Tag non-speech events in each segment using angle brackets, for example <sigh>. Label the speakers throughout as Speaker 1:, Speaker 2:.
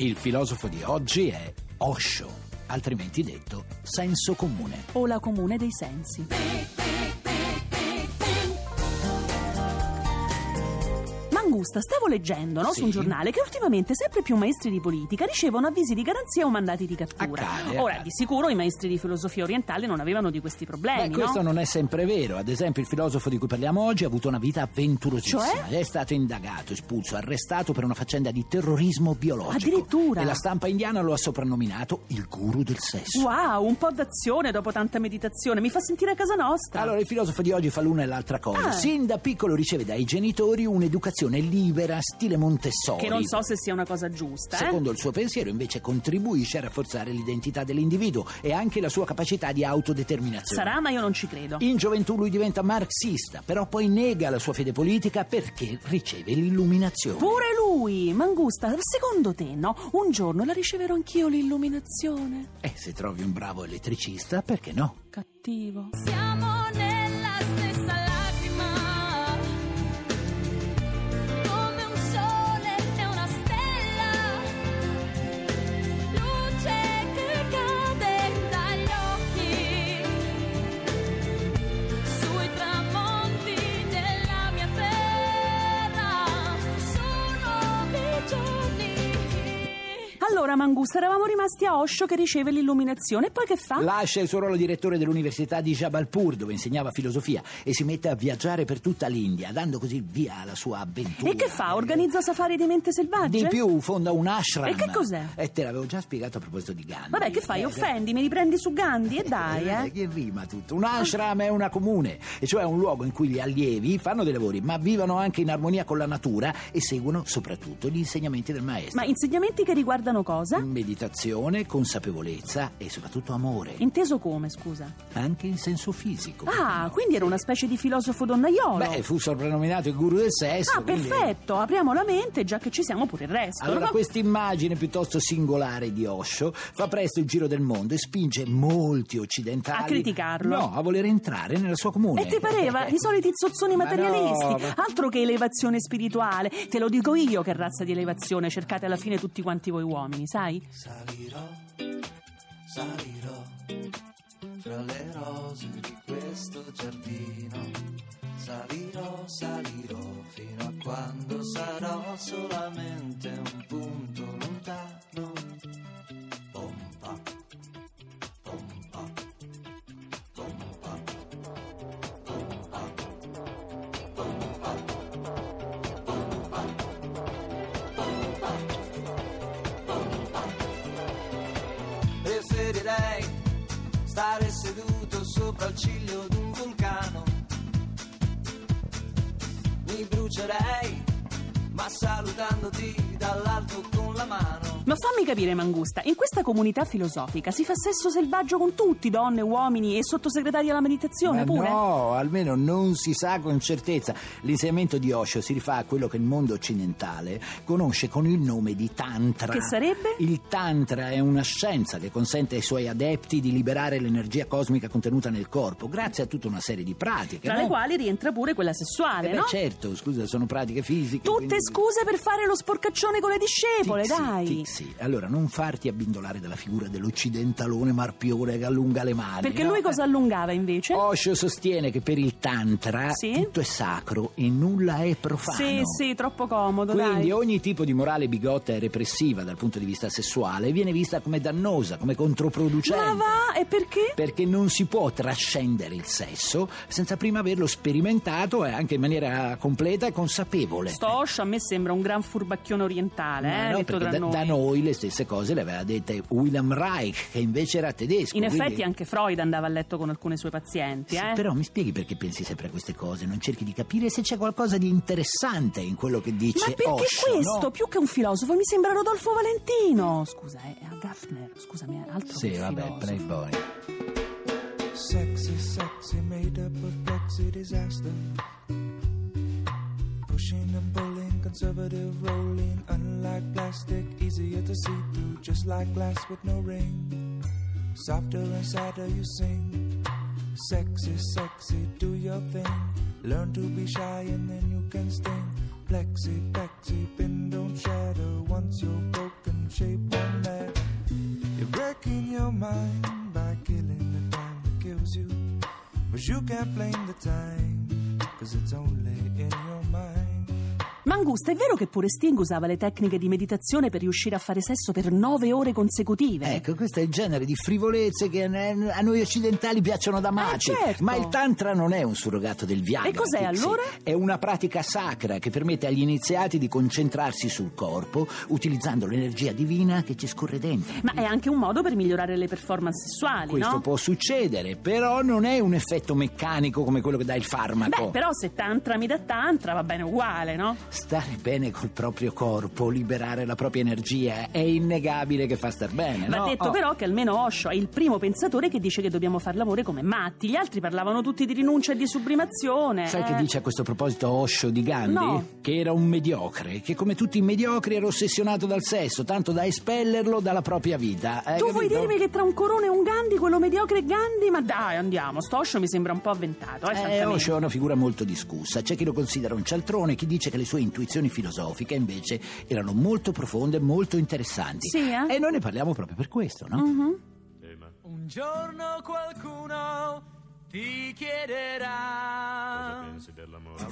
Speaker 1: Il filosofo di oggi è Osho, altrimenti detto senso comune.
Speaker 2: o la comune dei sensi. Mangusta, stavo leggendo no,
Speaker 1: Sì.
Speaker 2: su un giornale che ultimamente sempre più maestri di politica ricevono avvisi di garanzia o mandati di cattura.
Speaker 1: Accade,
Speaker 2: Ora,
Speaker 1: accade.
Speaker 2: di sicuro i maestri di filosofia orientale non avevano di questi problemi,
Speaker 1: Beh, questo
Speaker 2: no?
Speaker 1: non è sempre vero. Ad esempio, il filosofo di cui parliamo oggi ha avuto una vita avventurosissima.
Speaker 2: Cioè?
Speaker 1: È stato indagato, espulso, arrestato per una faccenda di terrorismo biologico.
Speaker 2: Addirittura?
Speaker 1: E la stampa indiana lo ha soprannominato il guru del sesso.
Speaker 2: Wow, un po' d'azione dopo tanta meditazione, mi fa sentire a casa nostra.
Speaker 1: Allora, il filosofo di oggi fa l'una e l'altra cosa.
Speaker 2: Ah.
Speaker 1: Sin da piccolo riceve dai genitori un'educazione libera, stile Montessori.
Speaker 2: che non so se sia una cosa giusta, eh?
Speaker 1: Secondo il suo pensiero, invece, contribuisce a rafforzare l'identità dell'individuo e anche la sua capacità di autodeterminazione.
Speaker 2: Sarà, ma io non ci credo.
Speaker 1: In gioventù lui diventa marxista, però poi nega la sua fede politica perché riceve l'illuminazione.
Speaker 2: Pure lui, Mangusta, secondo te, no? Un giorno la riceverò anch'io l'illuminazione.
Speaker 1: E se trovi un bravo elettricista, perché no?
Speaker 2: Cattivo.
Speaker 3: Siamo
Speaker 2: Mangusta, eravamo rimasti a Osho che riceve l'illuminazione. E poi che fa?
Speaker 1: Lascia il suo ruolo direttore dell'università di Jabalpur, dove insegnava filosofia, e si mette a viaggiare per tutta l'India, dando così via alla sua avventura.
Speaker 2: E che fa? Organizza safari di mente selvagge?
Speaker 1: Di più, fonda un ashram.
Speaker 2: E che cos'è?
Speaker 1: E te l'avevo già spiegato a proposito di Gandhi.
Speaker 2: Vabbè, che fai?
Speaker 1: Eh,
Speaker 2: Offendi? Mi riprendi su Gandhi? E dai, eh.
Speaker 1: Che rima tutto. Un ashram è una comune, e cioè un luogo in cui gli allievi fanno dei lavori, ma vivono anche in armonia con la natura e seguono soprattutto gli insegnamenti del maestro.
Speaker 2: Ma insegnamenti che riguardano cosa?
Speaker 1: Meditazione, consapevolezza e soprattutto amore,
Speaker 2: Inteso come, scusa?
Speaker 1: anche in senso fisico.
Speaker 2: Ah, quindi era una specie di filosofo donnaiolo.
Speaker 1: Beh, fu soprannominato il guru del sesso.
Speaker 2: Ah,
Speaker 1: quindi-
Speaker 2: perfetto, apriamo la mente, già che ci siamo pure il resto.
Speaker 1: Allora,
Speaker 2: no?
Speaker 1: questa immagine piuttosto singolare di Osho fa presto il giro del mondo e spinge molti occidentali
Speaker 2: A criticarlo.
Speaker 1: No, a voler entrare nella sua comune.
Speaker 2: E ti pareva? I soliti zozzoni <laughs>
Speaker 1: Ma
Speaker 2: materialisti.
Speaker 1: no, ma-
Speaker 2: Altro che elevazione spirituale. Te lo dico io che razza di elevazione cercate alla fine tutti quanti voi uomini, sai?
Speaker 4: Salirò, salirò fra le rose di questo giardino. Salirò, salirò fino a quando sarò solamente un punto lontano. Brucerei, ma salutandoti dall'alto.
Speaker 2: Ma fammi capire, Mangusta, in questa comunità filosofica si fa sesso selvaggio con tutti, donne, uomini e sottosegretari alla meditazione
Speaker 1: Ma
Speaker 2: pure?
Speaker 1: no, almeno non si sa con certezza. L'insegnamento di Osho si rifà a quello che il mondo occidentale conosce con il nome di Tantra.
Speaker 2: Che sarebbe?
Speaker 1: Il Tantra è una scienza che consente ai suoi adepti di liberare l'energia cosmica contenuta nel corpo, grazie a tutta una serie di pratiche.
Speaker 2: Tra
Speaker 1: no?
Speaker 2: le quali rientra pure quella sessuale,
Speaker 1: Eh beh,
Speaker 2: no?
Speaker 1: certo, scusa, sono pratiche fisiche.
Speaker 2: Tutte
Speaker 1: quindi-
Speaker 2: scuse per fare lo sporcaccione con le discepole,
Speaker 1: Tixi,
Speaker 2: dai.
Speaker 1: Tixi. Allora, non farti abbindolare dalla figura dell'occidentalone marpione che allunga le mani.
Speaker 2: Perché
Speaker 1: no?
Speaker 2: lui cosa allungava invece?
Speaker 1: Osho sostiene che per il Tantra
Speaker 2: Sì?
Speaker 1: tutto è sacro e nulla è profano.
Speaker 2: Sì, sì, troppo comodo,
Speaker 1: Quindi
Speaker 2: dai.
Speaker 1: ogni tipo di morale bigotta e repressiva dal punto di vista sessuale viene vista come dannosa, come controproducente.
Speaker 2: Ma va, e perché?
Speaker 1: Perché non si può trascendere il sesso senza prima averlo sperimentato e anche in maniera completa e consapevole.
Speaker 2: Sto Osho a me sembra un gran furbacchione orientale,
Speaker 1: Ma
Speaker 2: eh,
Speaker 1: no,
Speaker 2: detto
Speaker 1: da,
Speaker 2: noi.
Speaker 1: da noi le stesse cose le aveva dette Wilhelm Reich, che invece era tedesco.
Speaker 2: In
Speaker 1: quindi-
Speaker 2: effetti anche Freud andava a letto con alcune sue pazienti,
Speaker 1: Sì,
Speaker 2: eh?
Speaker 1: Però mi spieghi perché pensi sempre a queste cose? Non cerchi di capire se c'è qualcosa di interessante in quello che dice
Speaker 2: Ma perché
Speaker 1: Osho,
Speaker 2: questo,
Speaker 1: no?
Speaker 2: più che un filosofo, mi sembra Rodolfo Valentino? Scusa, è a Gaffner, scusami, è altro
Speaker 1: Sì,
Speaker 2: che
Speaker 1: vabbè,
Speaker 2: filosofo.
Speaker 1: playboy.
Speaker 4: Sexy, sexy, made up of plexi disaster. Pushing and pulling, conservative rolling, unlike plastic, easier to see through, just like glass with no ring. Softer and sadder you sing. Sexy, sexy, do your thing. Learn to be shy and then you can sting. Plexi, plexi, pin don't shatter. Once you're broken, shape one mad. You're wrecking your mind by killing the time that kills you. But you can't blame the time, cause it's only in your.
Speaker 2: Mangusta, è vero che pure Sting usava le tecniche di meditazione per riuscire a fare sesso per nove ore consecutive?
Speaker 1: Ecco, questo è il genere di frivolezze che a a noi occidentali piacciono da matti.
Speaker 2: certo.
Speaker 1: Ma il Tantra non è un surrogato del Viagra.
Speaker 2: E cos'è,
Speaker 1: Pixie.
Speaker 2: allora?
Speaker 1: È una pratica sacra che permette agli iniziati di concentrarsi sul corpo utilizzando l'energia divina che ci scorre dentro.
Speaker 2: Ma è anche un modo per migliorare le performance sessuali,
Speaker 1: Questo
Speaker 2: no?
Speaker 1: può succedere, però non è un effetto meccanico come quello che dà il farmaco.
Speaker 2: Beh, però se tantra mi dà tantra va bene uguale, no?
Speaker 1: Stare bene col proprio corpo, liberare la propria energia, è innegabile che fa star bene.
Speaker 2: Va
Speaker 1: no?
Speaker 2: detto
Speaker 1: Oh.
Speaker 2: però che almeno Osho è il primo pensatore che dice che dobbiamo far l'amore come matti. Gli altri parlavano tutti di rinuncia e di sublimazione.
Speaker 1: Sai
Speaker 2: eh.
Speaker 1: che dice a questo proposito Osho di Gandhi?
Speaker 2: No.
Speaker 1: Che era un mediocre, che come tutti i mediocri era ossessionato dal sesso, tanto da espellerlo dalla propria vita. Hai
Speaker 2: Tu vuoi
Speaker 1: capito?
Speaker 2: dirmi che tra un corone e un Gandhi, quello mediocre è Gandhi? Ma dai, andiamo, sto Osho mi sembra un po' avventato, eh,
Speaker 1: Eh. Osho è una figura molto discussa. C'è chi lo considera un cialtrone, chi dice che le sue intuizioni filosofiche invece erano molto profonde e molto interessanti.
Speaker 2: Sì, eh?
Speaker 1: E noi ne parliamo proprio per questo, no?
Speaker 2: Mhm.
Speaker 4: Un giorno qualcuno ti chiederà.
Speaker 5: pensi dell'amore?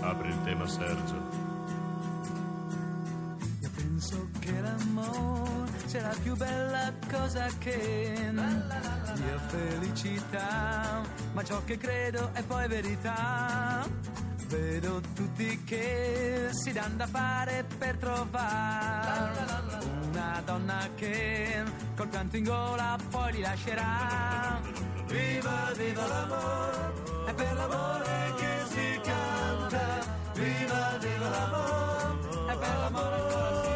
Speaker 5: Apri il tema Sergio.
Speaker 4: Che l'amore sia la più bella cosa che mia felicità, ma ciò che credo è poi verità. Vedo tutti che si danno da fare per trovare una donna che col pianto in gola poi li lascerà. Viva, viva l'amore, è per l'amore che si canta. Viva, viva l'amore, è per l'amore che si vive.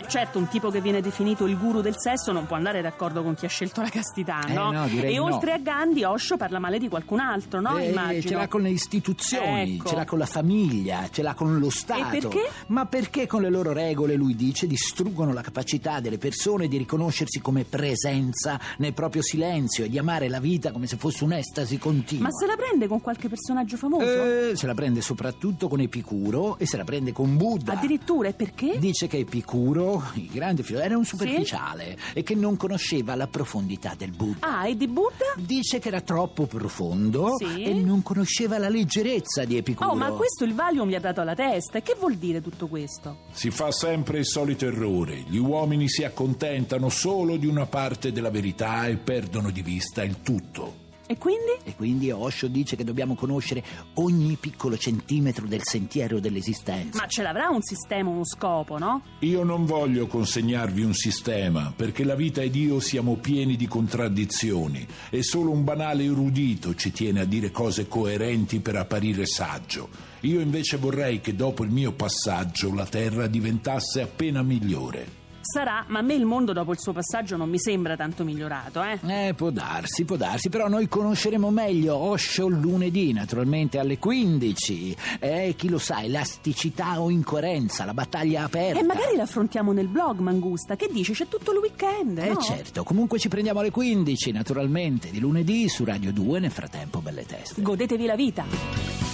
Speaker 2: Beh, certo, un tipo che viene definito il guru del sesso non può andare d'accordo con chi ha scelto la castità,
Speaker 1: Eh,
Speaker 2: no?
Speaker 1: no,
Speaker 2: e
Speaker 1: no.
Speaker 2: oltre a Gandhi, Osho parla male di qualcun altro, no?
Speaker 1: Eh,
Speaker 2: Immagino.
Speaker 1: ce l'ha con le istituzioni,
Speaker 2: Ecco.
Speaker 1: ce l'ha con la famiglia, ce l'ha con lo Stato.
Speaker 2: perché?
Speaker 1: Ma perché con le loro regole, lui dice, distruggono la capacità delle persone di riconoscersi come presenza nel proprio silenzio e di amare la vita come se fosse un'estasi continua.
Speaker 2: Ma se la prende con qualche personaggio famoso?
Speaker 1: Eh, se la prende soprattutto con Epicuro e se la prende con Buddha.
Speaker 2: Addirittura, e perché?
Speaker 1: Dice che Epicuro, il grande filosofo, era un superficiale e che non conosceva la profondità del Buddha.
Speaker 2: Ah, e di Buddha?
Speaker 1: Dice che era troppo profondo
Speaker 2: Sì.
Speaker 1: e non conosceva la leggerezza di Epicuro.
Speaker 2: Oh, ma questo il Valium gli ha dato alla testa. E che vuol dire tutto questo?
Speaker 6: Si fa sempre il solito errore. Gli uomini si accontentano solo di una parte della verità e perdono di vista il tutto.
Speaker 2: E quindi?
Speaker 1: E quindi Osho dice che dobbiamo conoscere ogni piccolo centimetro del sentiero dell'esistenza.
Speaker 2: Ma ce l'avrà un sistema, uno scopo, no?
Speaker 6: Io non voglio consegnarvi un sistema, perché la vita ed io siamo pieni di contraddizioni e solo un banale erudito ci tiene a dire cose coerenti per apparire saggio. Io invece vorrei che dopo il mio passaggio la Terra diventasse appena migliore.
Speaker 2: Sarà, ma a me il mondo dopo il suo passaggio non mi sembra tanto migliorato, eh?
Speaker 1: Eh, può darsi, può darsi, però noi conosceremo meglio Osho lunedì, naturalmente alle 15. E chi lo sa, elasticità o incoerenza, la battaglia aperta.
Speaker 2: E magari l'affrontiamo nel blog, Mangusta. Che dici? C'è tutto il weekend,
Speaker 1: Eh
Speaker 2: no?
Speaker 1: certo, comunque ci prendiamo alle 15, naturalmente, di lunedì su Radio 2, nel frattempo belle teste.
Speaker 2: Godetevi la vita.